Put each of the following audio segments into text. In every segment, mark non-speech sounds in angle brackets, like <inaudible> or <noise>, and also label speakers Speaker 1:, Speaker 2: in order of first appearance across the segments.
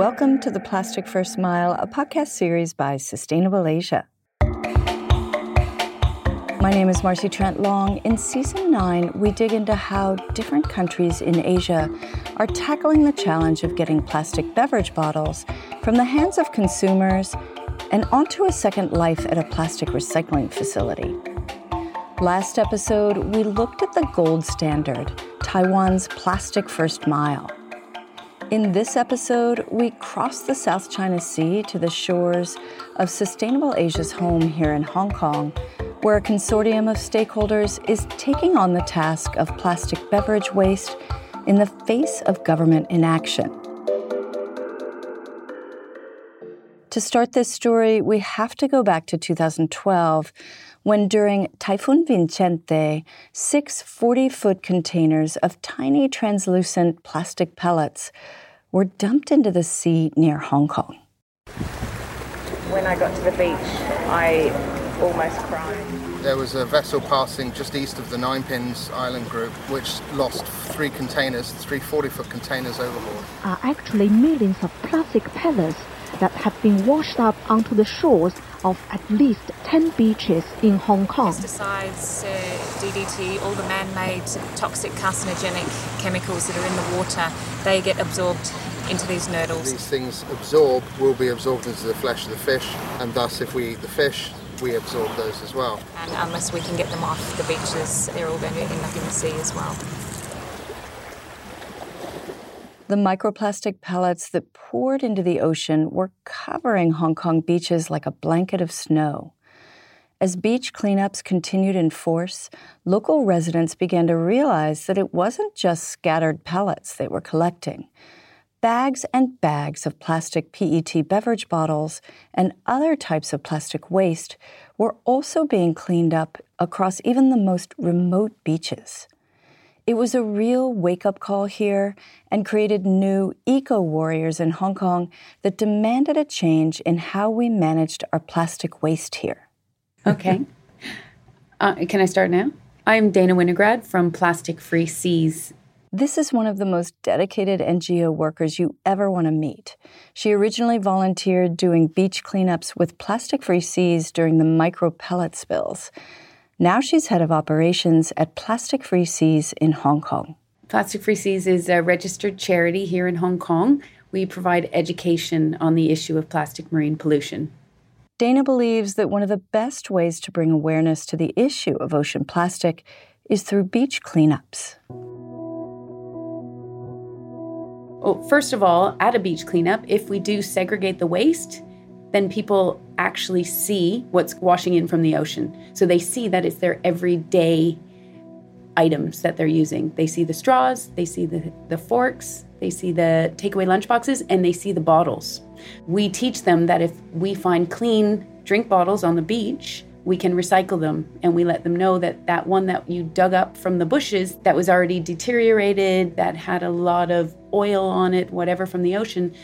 Speaker 1: Welcome to the Plastic First Mile, a podcast series by Sustainable Asia. My name is Marcy Trent Long. In season nine, we dig into how different countries in Asia are tackling the challenge of getting plastic beverage bottles from the hands of consumers and onto a second life at a plastic recycling facility. Last episode, we looked at the gold standard, Taiwan's Plastic First Mile. In this episode, we cross the South China Sea to the shores of Sustainable Asia's home here in Hong Kong, where a consortium of stakeholders is taking on the task of plastic beverage waste in the face of government inaction. To start this story, we have to go back to 2012 when during Typhoon Vicente, six 40 foot containers of tiny translucent plastic pellets were dumped into the sea near Hong Kong.
Speaker 2: When I got to the beach, I almost cried.
Speaker 3: There was a vessel passing just east of the Nine Pins Island group, which lost three containers, three 40 foot containers overboard.
Speaker 4: Are actually millions of plastic pellets that have been washed up onto the shores of at least 10 beaches in Hong Kong.
Speaker 5: Pesticides, uh, DDT, all the man-made toxic carcinogenic chemicals that are in the water, they get absorbed into these nurdles.
Speaker 3: These things absorb, will be absorbed into the flesh of the fish, and thus if we eat the fish, we absorb those as well.
Speaker 5: And unless we can get them off the beaches, they're all going to end up in the sea as well.
Speaker 1: The microplastic pellets that poured into the ocean were covering Hong Kong beaches like a blanket of snow. As beach cleanups continued in force, local residents began to realize that it wasn't just scattered pellets they were collecting. Bags and bags of plastic PET beverage bottles and other types of plastic waste were also being cleaned up across even the most remote beaches. It was a real wake up call here and created new eco warriors in Hong Kong that demanded a change in how we managed our plastic waste here.
Speaker 6: Okay. Uh, can I start now? I'm Dana Winograd from Plastic Free Seas.
Speaker 1: This is one of the most dedicated NGO workers you ever want to meet. She originally volunteered doing beach cleanups with Plastic Free Seas during the micro pellet spills. Now she's head of operations at Plastic Free Seas in Hong Kong.
Speaker 6: Plastic Free Seas is a registered charity here in Hong Kong. We provide education on the issue of plastic marine pollution.
Speaker 1: Dana believes that one of the best ways to bring awareness to the issue of ocean plastic is through beach cleanups.
Speaker 6: Well, first of all, at a beach cleanup, if we do segregate the waste, then people actually see what's washing in from the ocean. So they see that it's their everyday items that they're using. They see the straws, they see the, the forks, they see the takeaway lunch boxes, and they see the bottles. We teach them that if we find clean drink bottles on the beach, we can recycle them and we let them know that that one that you dug up from the bushes that was already deteriorated that had a lot of oil on it whatever from the ocean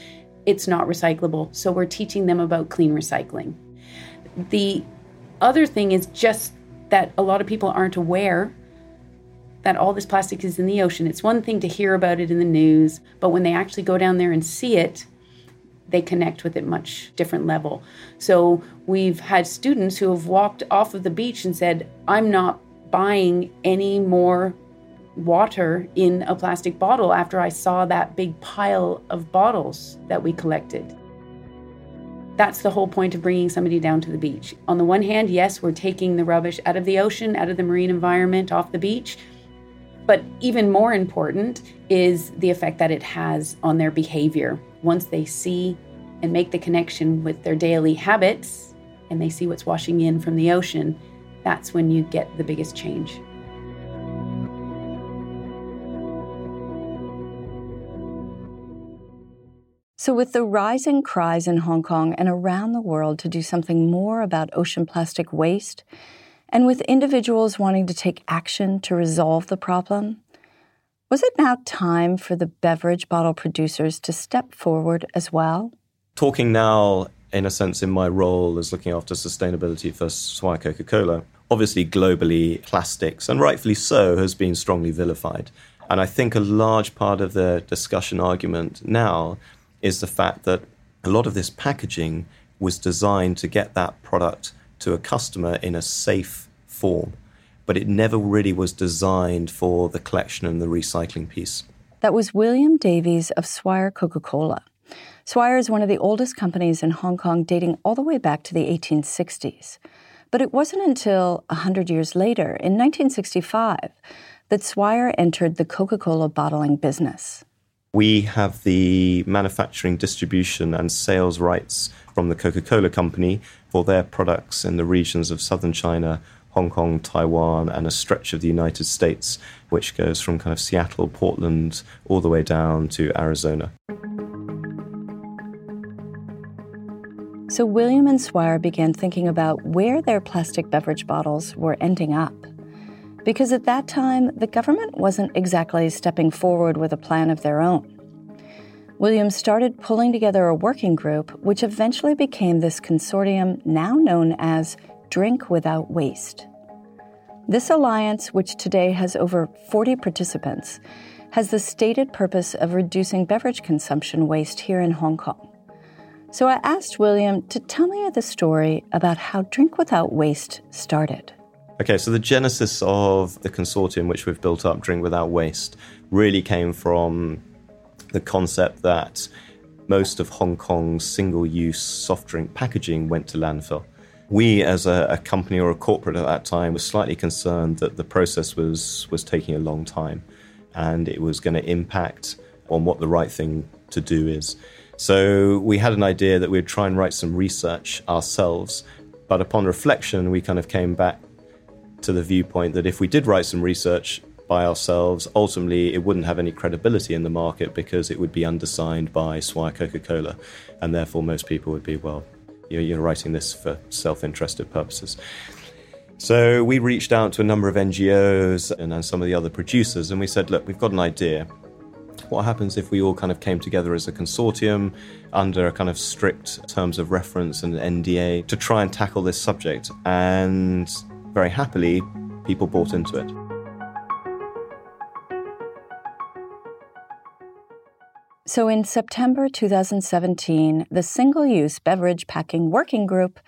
Speaker 6: it's not recyclable. So we're teaching them about clean recycling. The other thing is just that a lot of people aren't aware that all this plastic is in the ocean. It's one thing to hear about it in the news, but when they actually go down there and see it, they connect with it much different level. So we've had students who have walked off of the beach and said, "I'm not buying any more water in a plastic bottle after I saw that big pile of bottles that we collected. That's the whole point of bringing somebody down to the beach. On the one hand, yes, we're taking the rubbish out of the ocean, out of the marine environment, off the beach. But even more important is the effect that it has on their behavior. Once they see and make the connection with their daily habits and they see what's washing in from the ocean, that's when you get the biggest change.
Speaker 1: So, with the rising cries in Hong Kong and around the world to do something more about ocean plastic waste, and with individuals wanting to take action to resolve the problem, was it now time for the beverage bottle producers to step forward as well?
Speaker 7: Talking now, in a sense, in my role as looking after sustainability for Swire Coca Cola, obviously globally, plastics, and rightfully so, has been strongly vilified. And I think a large part of the discussion argument now is the fact that a lot of this packaging was designed to get that product to a customer in a safe form, but it never really was designed for the collection and the recycling piece.
Speaker 1: That was William Davis of Swire Coca Cola. Swire is one of the oldest companies in Hong Kong, dating all the way back to the 1860s. But it wasn't until 100 years later, in 1965, that Swire entered the Coca Cola bottling business.
Speaker 7: We have the manufacturing, distribution, and sales rights from the Coca Cola Company for their products in the regions of southern China, Hong Kong, Taiwan, and a stretch of the United States, which goes from kind of Seattle, Portland, all the way down to Arizona.
Speaker 1: So William and Swire began thinking about where their plastic beverage bottles were ending up. Because at that time, the government wasn't exactly stepping forward with a plan of their own. William started pulling together a working group, which eventually became this consortium now known as Drink Without Waste. This alliance, which today has over 40 participants, has the stated purpose of reducing beverage consumption waste here in Hong Kong. So I asked William to tell me the story about how Drink Without Waste started.
Speaker 7: Okay, so the genesis of the consortium which we've built up, Drink Without Waste, really came from the concept that most of Hong Kong's single use soft drink packaging went to landfill. We, as a, a, company or a corporate at that time, were slightly concerned that the process was, was taking a long time and it was going to impact on what the right thing to do is. So we had an idea that we'd try and write some research ourselves. But upon reflection, we kind of came back to the viewpoint that if we did write some research by ourselves, ultimately it wouldn't have any credibility in the market because it would be undersigned by Swire Coca Cola. And therefore, most people would be, well, you're, writing this for self interested purposes. So we reached out to a number of NGOs and, and some of the other producers, and we said, look, we've got an idea what happens if we all kind of came together as a consortium under a kind of strict terms of reference and NDA to try and tackle this subject? And very happily, people bought into it.
Speaker 1: So in September 2017, the Single Use Beverage Packing Working Group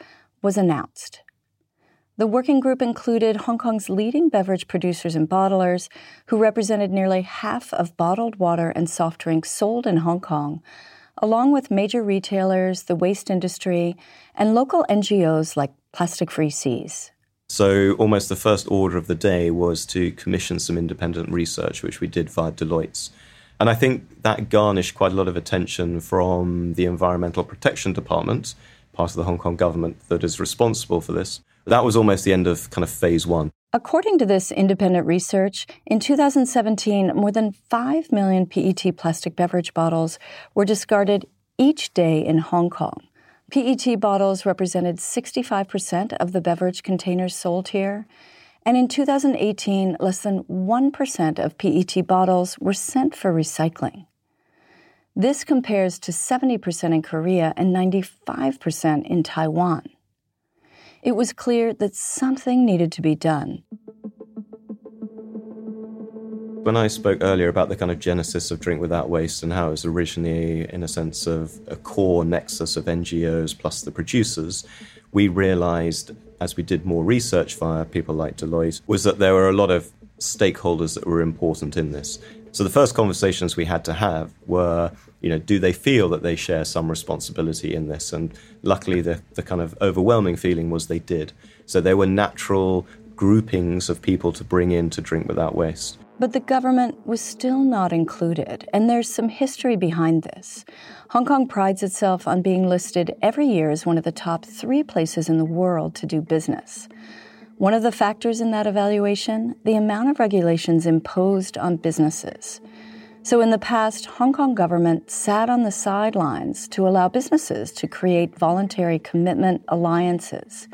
Speaker 1: was announced. The working group included Hong Kong's leading beverage producers and bottlers, who represented nearly half of bottled water and soft drinks sold in Hong Kong, along with major retailers, the waste industry, and local NGOs like Plastic Free Seas.
Speaker 7: So, almost the first order of the day was to commission some independent research, which we did via Deloitte's. And I think that garnished quite a lot of attention from the Environmental Protection Department, part of the Hong Kong government that is responsible for this, that was almost the end of kind of phase one.
Speaker 1: According to this independent research, in 2017, more than 5 million PET plastic beverage bottles were discarded each day in Hong Kong. PET bottles represented 65% of the beverage containers sold here. And in 2018, less than 1% of PET bottles were sent for recycling. This compares to 70% in Korea and 95% in Taiwan it was clear that something needed to be done.
Speaker 7: When I spoke earlier about the kind of genesis of Drink Without Waste and how it was originally, in a sense, of a core nexus of NGOs plus the producers, we realized as we did more research via people like Deloitte was that there were a lot of stakeholders that were important in this. So the first conversations we had to have were, you know, do they feel that they share some responsibility in this? And luckily, the, the kind of overwhelming feeling was they did. So there were natural groupings of people to bring in to drink without waste.
Speaker 1: But the government was still not included, and there's some history behind this. Hong Kong prides itself on being listed every year as one of the top three places in the world to do business. One of the factors in that evaluation, the amount of regulations imposed on businesses. So in the past, Hong Kong government sat on the sidelines to allow businesses to create voluntary commitment alliances.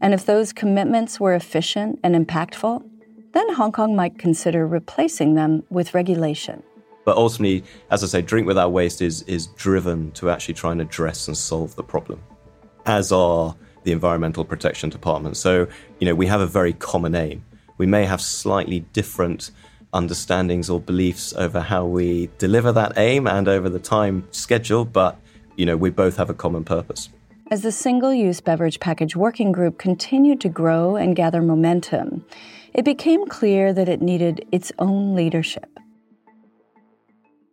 Speaker 1: And if those commitments were efficient and impactful, then Hong Kong might consider replacing them with regulation.
Speaker 7: But ultimately, as I say, Drink Without Waste is, is driven to actually try and address and solve the problem, as are the Environmental Protection Department. So, you know, we have a very common aim. We may have slightly different understandings or beliefs over how we deliver that aim and over the time schedule, but you know, we both have a common purpose.
Speaker 1: As the single use beverage package working group continued to grow and gather momentum, it became clear that it needed its own leadership.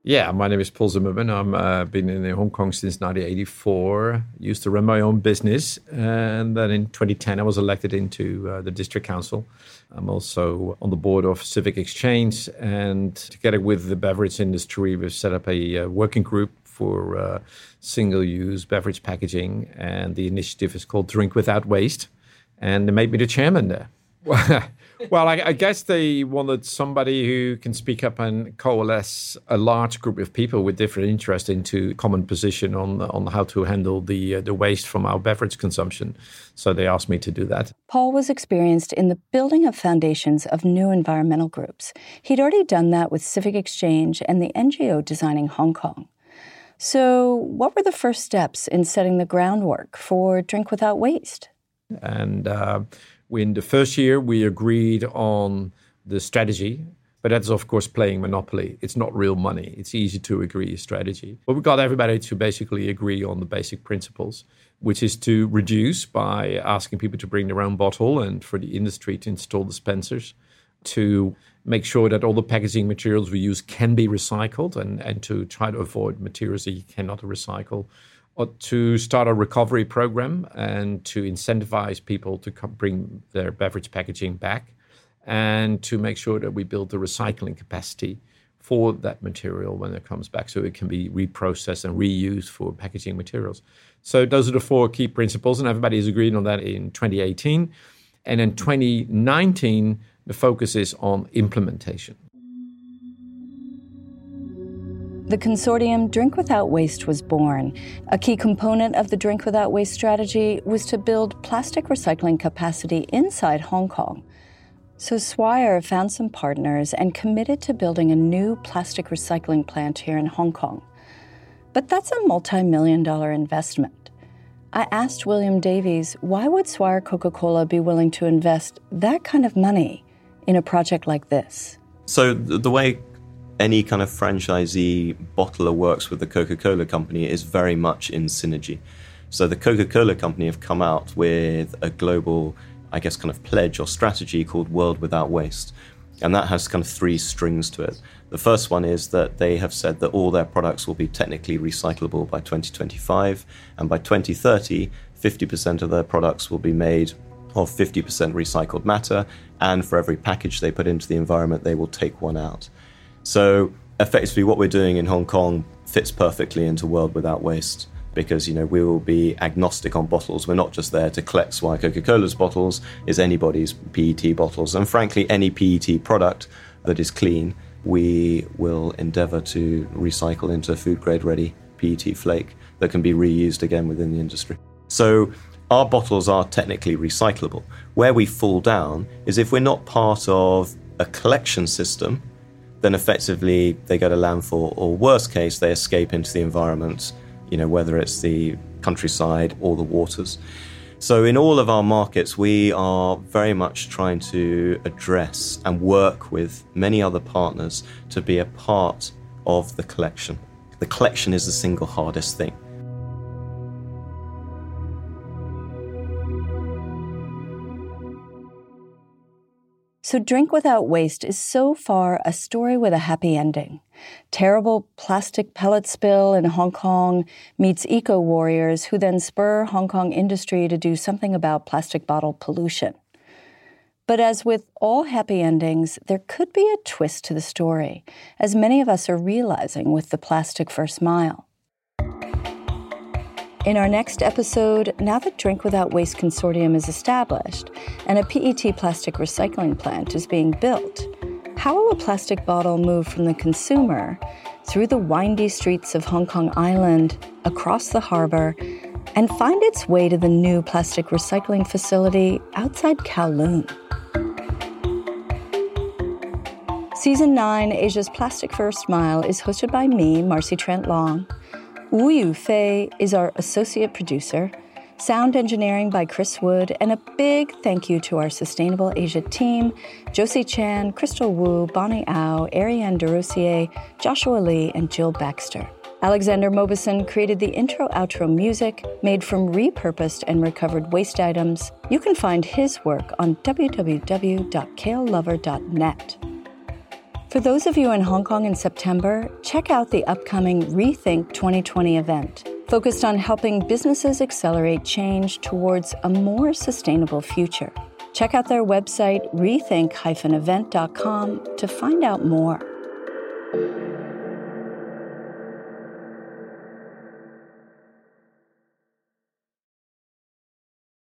Speaker 8: Yeah, my name is Paul Zimmerman. I've uh, been in Hong Kong since 1984. Used to run my own business, and then in 2010 I was elected into uh, the district council. I'm also on the board of Civic Exchange, and together with the beverage industry, we've set up a uh, working group for uh, single-use beverage packaging, and the initiative is called Drink Without Waste, and they made me the chairman there. <laughs> well, I, I, guess they wanted somebody who can speak up and coalesce a large group of people with different interests into common position on on how to handle the uh, the waste from our beverage consumption. So they asked me to do that.
Speaker 1: Paul was experienced in the building of foundations of new environmental groups. He'd already done that with Civic Exchange and the NGO Designing Hong Kong. So, what were the first steps in setting the groundwork for Drink Without Waste?
Speaker 8: And uh, in the first year, we agreed on the strategy, but that's of course playing monopoly. It's not real money. It's easy to agree a strategy, but we got everybody to basically agree on the basic principles, which is to reduce by asking people to bring their own bottle, and for the industry to install dispensers, to make sure that all the packaging materials we use can be recycled, and and to try to avoid materials that you cannot recycle to start a recovery program and to incentivize people to bring their beverage packaging back and to make sure that we build the recycling capacity for that material when it comes back so it can be reprocessed and reused for packaging materials. So those are the four key principles and everybody has agreed on that in 2018. And in 2019 the focus is on implementation.
Speaker 1: The consortium Drink Without Waste was born. A key component of the Drink Without Waste strategy was to build plastic recycling capacity inside Hong Kong. So Swire found some partners and committed to building a new plastic recycling plant here in Hong Kong. But that's a multi million dollar investment. I asked William Davis why would Swire Coca Cola be willing to invest that kind of money in a project like this?
Speaker 7: So, the way any kind of franchisee bottler works with the Coca Cola company is very much in synergy. So the Coca Cola company have come out with a global, I guess, kind of pledge or strategy called World Without Waste. And that has kind of three strings to it. The first one is that they have said that all their products will be technically recyclable by 2025. And by 2030, 50% of their products will be made of 50% recycled matter. And for every package they put into the environment, they will take one out. So effectively, what we're doing in Hong Kong fits perfectly into World Without Waste because you know we will be agnostic on bottles. We're not just there to collect Swire Coca-Cola's bottles; is anybody's PET bottles, and frankly, any PET product that is clean, we will endeavour to recycle into food grade ready PET flake that can be reused again within the industry. So. Our bottles are technically recyclable. Where we fall down is if we're not part of a collection system then effectively they go to landfill, or worst case, they escape into the environment, you know, whether it's the countryside or the waters. So, in all of our markets, we are very much trying to address and work with many other partners to be a part of the collection. The collection is the single hardest thing.
Speaker 1: So, Drink Without Waste is so far a story with a happy ending. Terrible plastic pellet spill in Hong Kong meets eco warriors who then spur Hong Kong industry to do something about plastic bottle pollution. But as with all happy endings, there could be a twist to the story, as many of us are realizing with the plastic first mile. In our next episode, now that Drink Without Waste Consortium is established and a PET plastic recycling plant is being built, how will a plastic bottle move from the consumer through the windy streets of Hong Kong Island, across the harbor, and find its way to the new plastic recycling facility outside Kowloon? Season 9, Asia's Plastic First Mile, is hosted by me, Marcy Trent Long. Wu Yu Fei is our associate producer. Sound engineering by Chris Wood, and a big thank you to our Sustainable Asia team Josie Chan, Crystal Wu, Bonnie Au, Ariane DeRosier, Joshua Lee, and Jill Baxter. Alexander Mauboussin created the intro outro music made from repurposed and recovered waste items. You can find his work on www.kalelover.net. For those of you in Hong Kong in September, check out the upcoming Rethink 2020 event, focused on helping businesses accelerate change towards a more sustainable future. Check out their website, rethink event.com, to find out more.